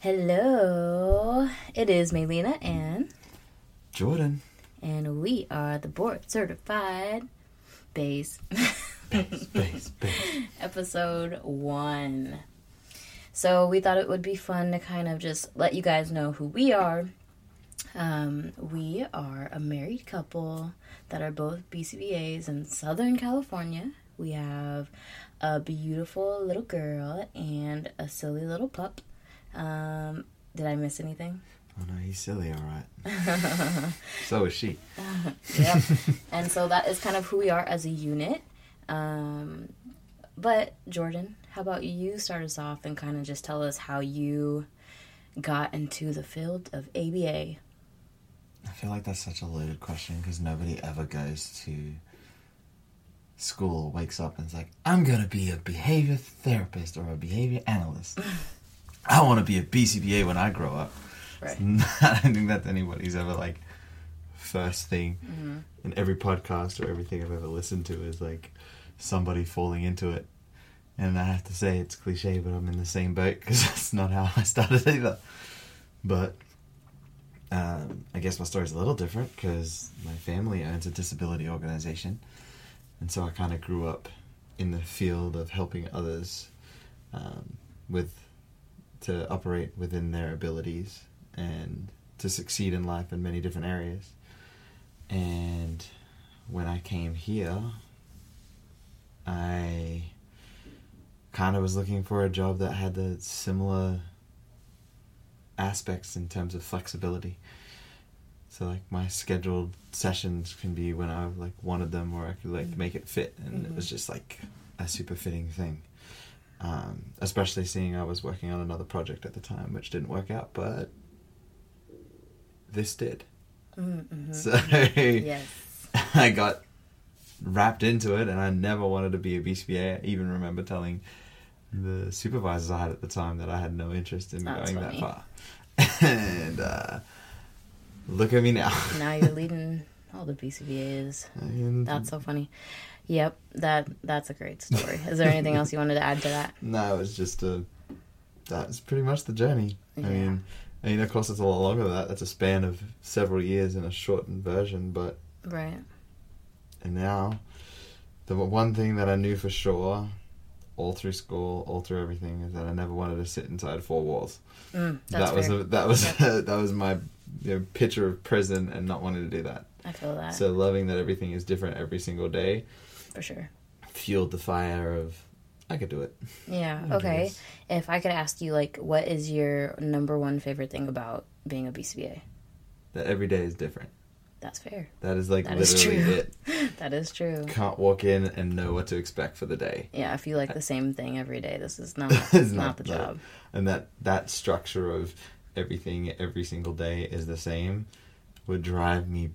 Hello, it is Melina and Jordan. and we are the board certified base Base, base, base. episode one. So we thought it would be fun to kind of just let you guys know who we are. Um, we are a married couple that are both BCBAs in Southern California. We have a beautiful little girl and a silly little pup. Um, did I miss anything? Oh no, he's silly, all right. so is she. Yep. and so that is kind of who we are as a unit. Um, but Jordan, how about you start us off and kind of just tell us how you got into the field of ABA? I feel like that's such a loaded question because nobody ever goes to school, wakes up, and is like, I'm gonna be a behavior therapist or a behavior analyst. I want to be a BCBA when I grow up. Right. I don't think that's anybody's ever like first thing Mm-hmm. in every podcast or everything I've ever listened to is like somebody falling into it. And I have to say it's cliche, but I'm in the same boat because that's not how I started either. But um, I guess my story's a little different because my family owns a disability organization, and so I kind of grew up in the field of helping others um, with to operate within their abilities and to succeed in life in many different areas. And when I came here, I kind of was looking for a job that had the similar aspects in terms of flexibility. So like my scheduled sessions can be when I like wanted them, or I could like mm-hmm. make it fit, and it was mm-hmm. just like a super fitting thing. Um, especially seeing I was working on another project at the time, which didn't work out, but this did. Mm-hmm. So Yes. I got wrapped into it, and I never wanted to be a BCBA. I even remember telling the supervisors I had at the time that I had no interest in That's going funny. that far. and uh, look at me now. now you're leading all the BCBAs. That's so funny. Yep, that that's a great story. Is there anything else you wanted to add to that? no, it was just a. That's pretty much the journey. Yeah. I mean, I mean, of course, it's a lot longer than that. That's a span of several years in a shortened version, but Right. And now, the one thing that I knew for sure, all through school, all through everything, is that I never wanted to sit inside four walls. Mm, that's that was a, that was Yep. that was my you know, picture of prison and not wanting to do that. I feel that So loving that everything is different every single day for sure. fueled the fire of I could do it. Yeah. Okay. If I could ask you, like, what is your number one favorite thing about being a BCBA? That every day is different. That's fair. That is like That is literally true. it. That is true. Can't walk in and know what to expect for the day. Yeah, I feel like the same thing every day. This is not It's not, not the that. job. and that that structure of everything every single day is the same would drive me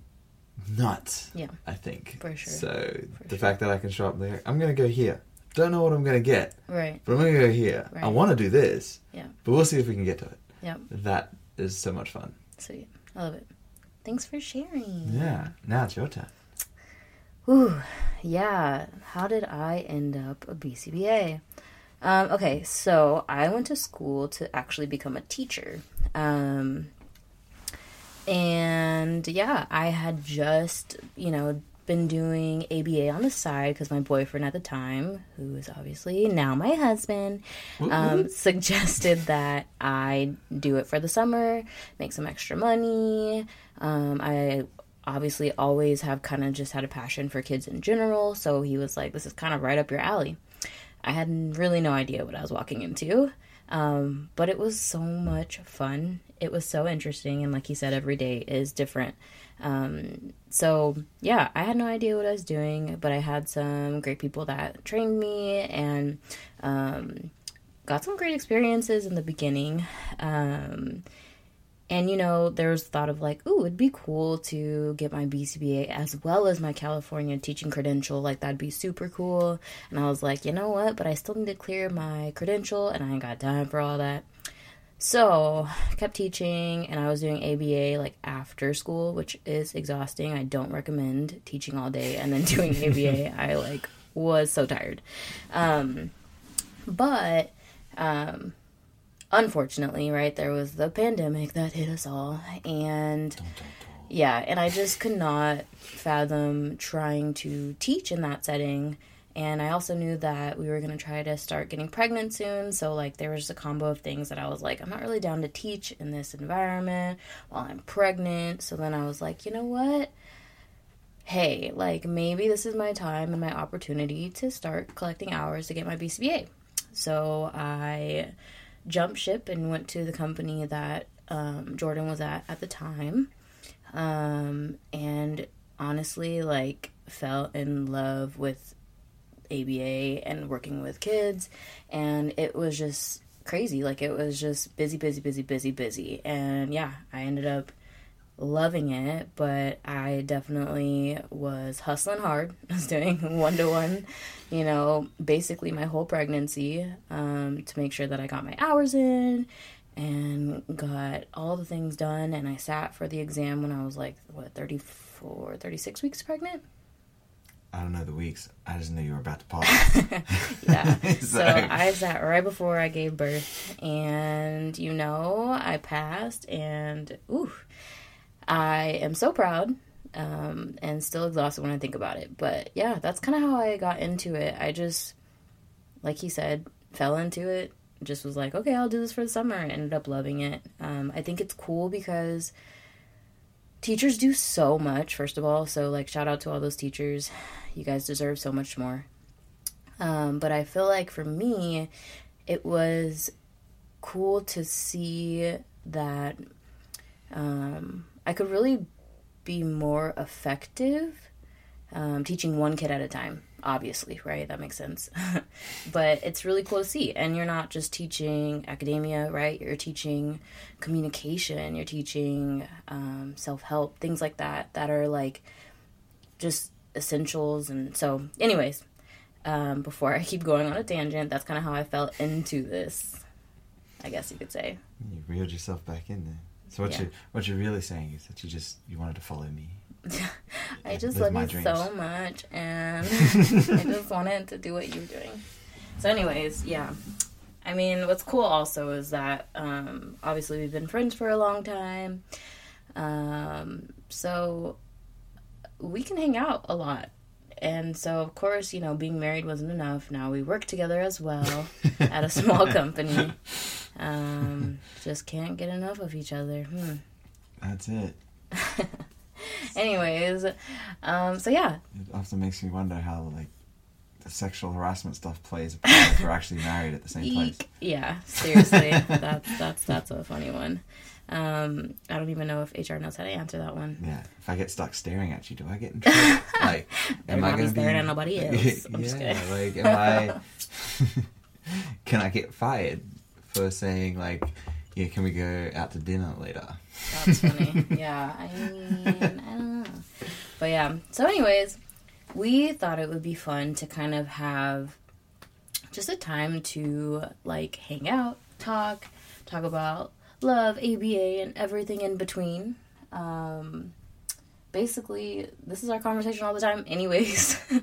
nuts. Yeah. I think For sure. So For the sure. fact that I can show up there, I'm gonna go here. Don't know what I'm gonna get, Right. but I'm gonna go here. I want to do this, Yeah. but we'll see if we can get to it. Yeah. That is so much fun. Sweet. I love it. Thanks for sharing. Yeah. Now it's your turn. Whew. Yeah. How did I end up a BCBA? Um, okay, so I went to school to actually become a teacher. Um, and yeah, I had just, you know, been doing ABA on the side because my boyfriend at the time, who is obviously now my husband, um, suggested that I do it for the summer, make some extra money. Um, I obviously always have kind of just had a passion for kids in general, so he was like, "This is kind of right up your alley." I had really no idea what I was walking into, um, but it was so much fun. It was so interesting, and like he said, every day is different. Um, so yeah, I had no idea what I was doing, but I had some great people that trained me and um, got some great experiences in the beginning. Um, and you know, there was thought of like, ooh, it'd be cool to get my BCBA as well as my California teaching credential. Like that'd be super cool. And I was like, you know what? But I still need to clear my credential, and I ain't got time for all that. So I kept teaching, and I was doing ABA like after school, which is exhausting. I don't recommend teaching all day and then doing ABA. I like was so tired. Um, but um, unfortunately, right, there was the pandemic that hit us all. And yeah, and I just could not fathom trying to teach in that setting. And I also knew that we were going to try to start getting pregnant soon. So, like, there was just a combo of things that I was like, I'm not really down to teach in this environment while I'm pregnant. So then I was like, you know what? Hey, like, maybe this is my time and my opportunity to start collecting hours to get my BCBA. So I jumped ship and went to the company that um, Jordan was at at the time. Um, and honestly, like, fell in love with ABA and working with kids. And it was just crazy. Like, it was just busy, busy, busy, busy, busy. And yeah, I ended up loving it, but I definitely was hustling hard. I was doing one to one, you know, basically my whole pregnancy um, to make sure that I got my hours in and got all the things done. And I sat for the exam when I was like, what, 34, 36 weeks pregnant? I don't know the weeks. I just knew you were about to pop. yeah. So So- I sat right before I gave birth, and you know, I passed, and ooh, I am so proud. Um, and still exhausted when I think about it. But yeah, that's kind of how I got into it. I just, like he said, fell into it. Just was like, okay, I'll do this for the summer. and Ended up loving it. Um, I think it's cool because teachers do so much, first of all. So, like, shout out to all those teachers. You guys deserve so much more. Um, but I feel like for me, it was cool to see that um, I could really be more effective um, teaching one kid at a time. Obviously, right? That makes sense. but it's really cool to see. And you're not just teaching academia, right? You're teaching communication, you're teaching um, self help, things like that, that are like just essentials. And so, anyways, um, before I keep going on a tangent, that's kind of how I fell into this. I guess you could say. you reeled yourself back in there. So what Yeah. you what you're really saying is that you just you wanted to follow me. I just love you dreams. so much, and I just wanted to do what you're doing. So, anyways, yeah. I mean, what's cool also is that um, obviously we've been friends for a long time, um, so we can hang out a lot. And so, of course, you know, being married wasn't enough. Now we work together as well at a small company. Um, just can't get enough of each other. Hmm. That's it. Anyways, um, so yeah, It often makes me wonder how like the sexual harassment stuff plays if we're actually married at the same place. Yeah, seriously, that's that's that's a funny one. Um, I don't even know if HR knows how to answer that one. Yeah. If I get stuck staring at you, do I get in trouble? like, Better not be staring at nobody else. I'm just yeah. kidding. Like, am I? can I get fired for saying like, yeah? Can we go out to dinner later? That's funny. yeah, I mean, I don't know. But yeah, so anyways, we thought it would be fun to kind of have just a time to like hang out, talk, talk about love, ABA, and everything in between. Um, basically, this is our conversation all the time, anyways. Yeah.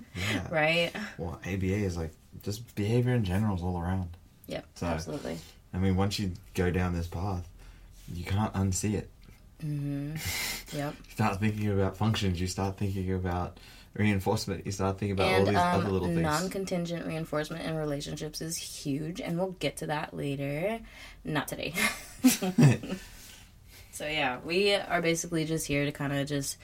right? Well, ABA is like just behavior in general is all around. Yep, So- absolutely. I mean, once you go down this path, you can't unsee it. hmm Yep. You start thinking about functions. You start thinking about reinforcement. You start thinking about all these um, other little things. non-contingent reinforcement in relationships is huge, and we'll get to that later. Not today. so yeah, we are basically just here to kind of just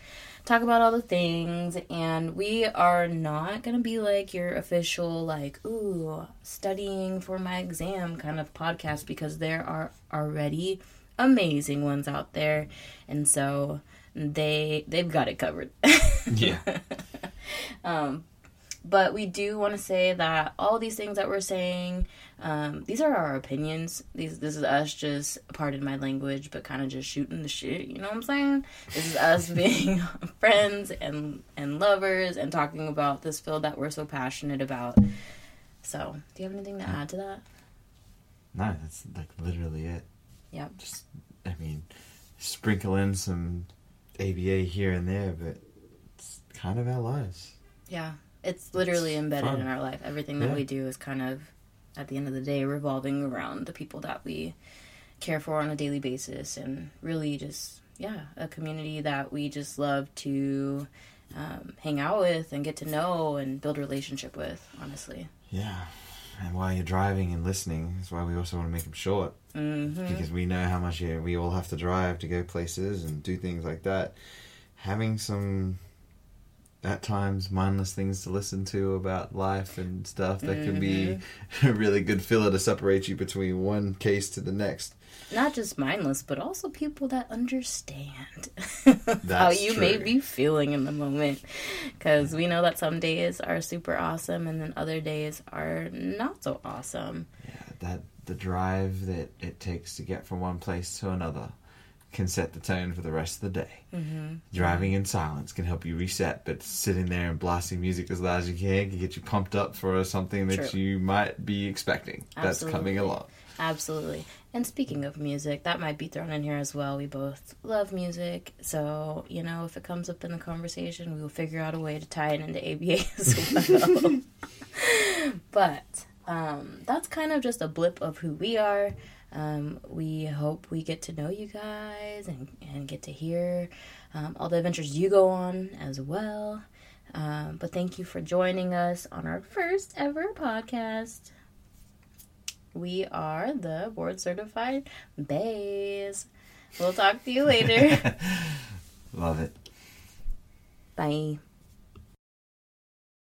talk about all the things, and we are not gonna be like your official like ooh studying for my exam kind of podcast because there are already amazing ones out there, and so they they've got it covered. yeah. Um, but we do want to say that all these things that we're saying, um, these are our opinions. These this is us just pardon my language, but kind of just shooting the shit. You know what I'm saying? This is us being friends and and lovers and talking about this field that we're so passionate about. So, do you have anything to add to that? No, that's like literally it. Yep. Just, I mean, sprinkle in some ABA here and there, but it's kind of our lives. Yeah, it's literally embedded fun. in our life. Everything that Yeah. we do is kind of at the end of the day revolving around the people that we care for on a daily basis and really just yeah a community that we just love to um, hang out with and get to know and build a relationship with honestly Yeah. And while you're driving and listening, that's why we also want to make them short. mm-hmm. Because we know how much we all have to drive to go places and do things like that. Having some, at times, mindless things to listen to about life and stuff that can be mm-hmm. a really good filler to separate you between one case to the next. not just mindless but also people that understand how you may be feeling in the moment. Because we know that some days are super awesome and then other days are not so awesome. Yeah, that the drive that it takes to get from one place to another can set the tone for the rest of the day. mm-hmm. Driving in silence can help you reset, but sitting there and blasting music as loud as you can can get you pumped up for something that True. you might be expecting that's coming along. Absolutely. And speaking of music, that might be thrown in here as well. We both love music. So, you know, if it comes up in the conversation, we will figure out a way to tie it into ABA as well. but um, that's kind of just a blip of who we are. Um, we hope we get to know you guys and, and get to hear um, all the adventures you go on as well. Um, but thank you for joining us on our first ever podcast. We are the board certified bays. We'll talk to you later. Love it. Bye.